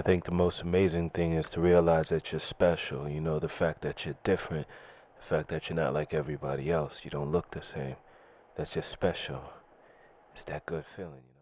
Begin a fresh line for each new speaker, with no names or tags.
I think the most amazing thing is to realize that you're special. You know, the fact that you're different, the fact that you're not like everybody else. You don't look the same. That's just special. It's that good feeling, you know.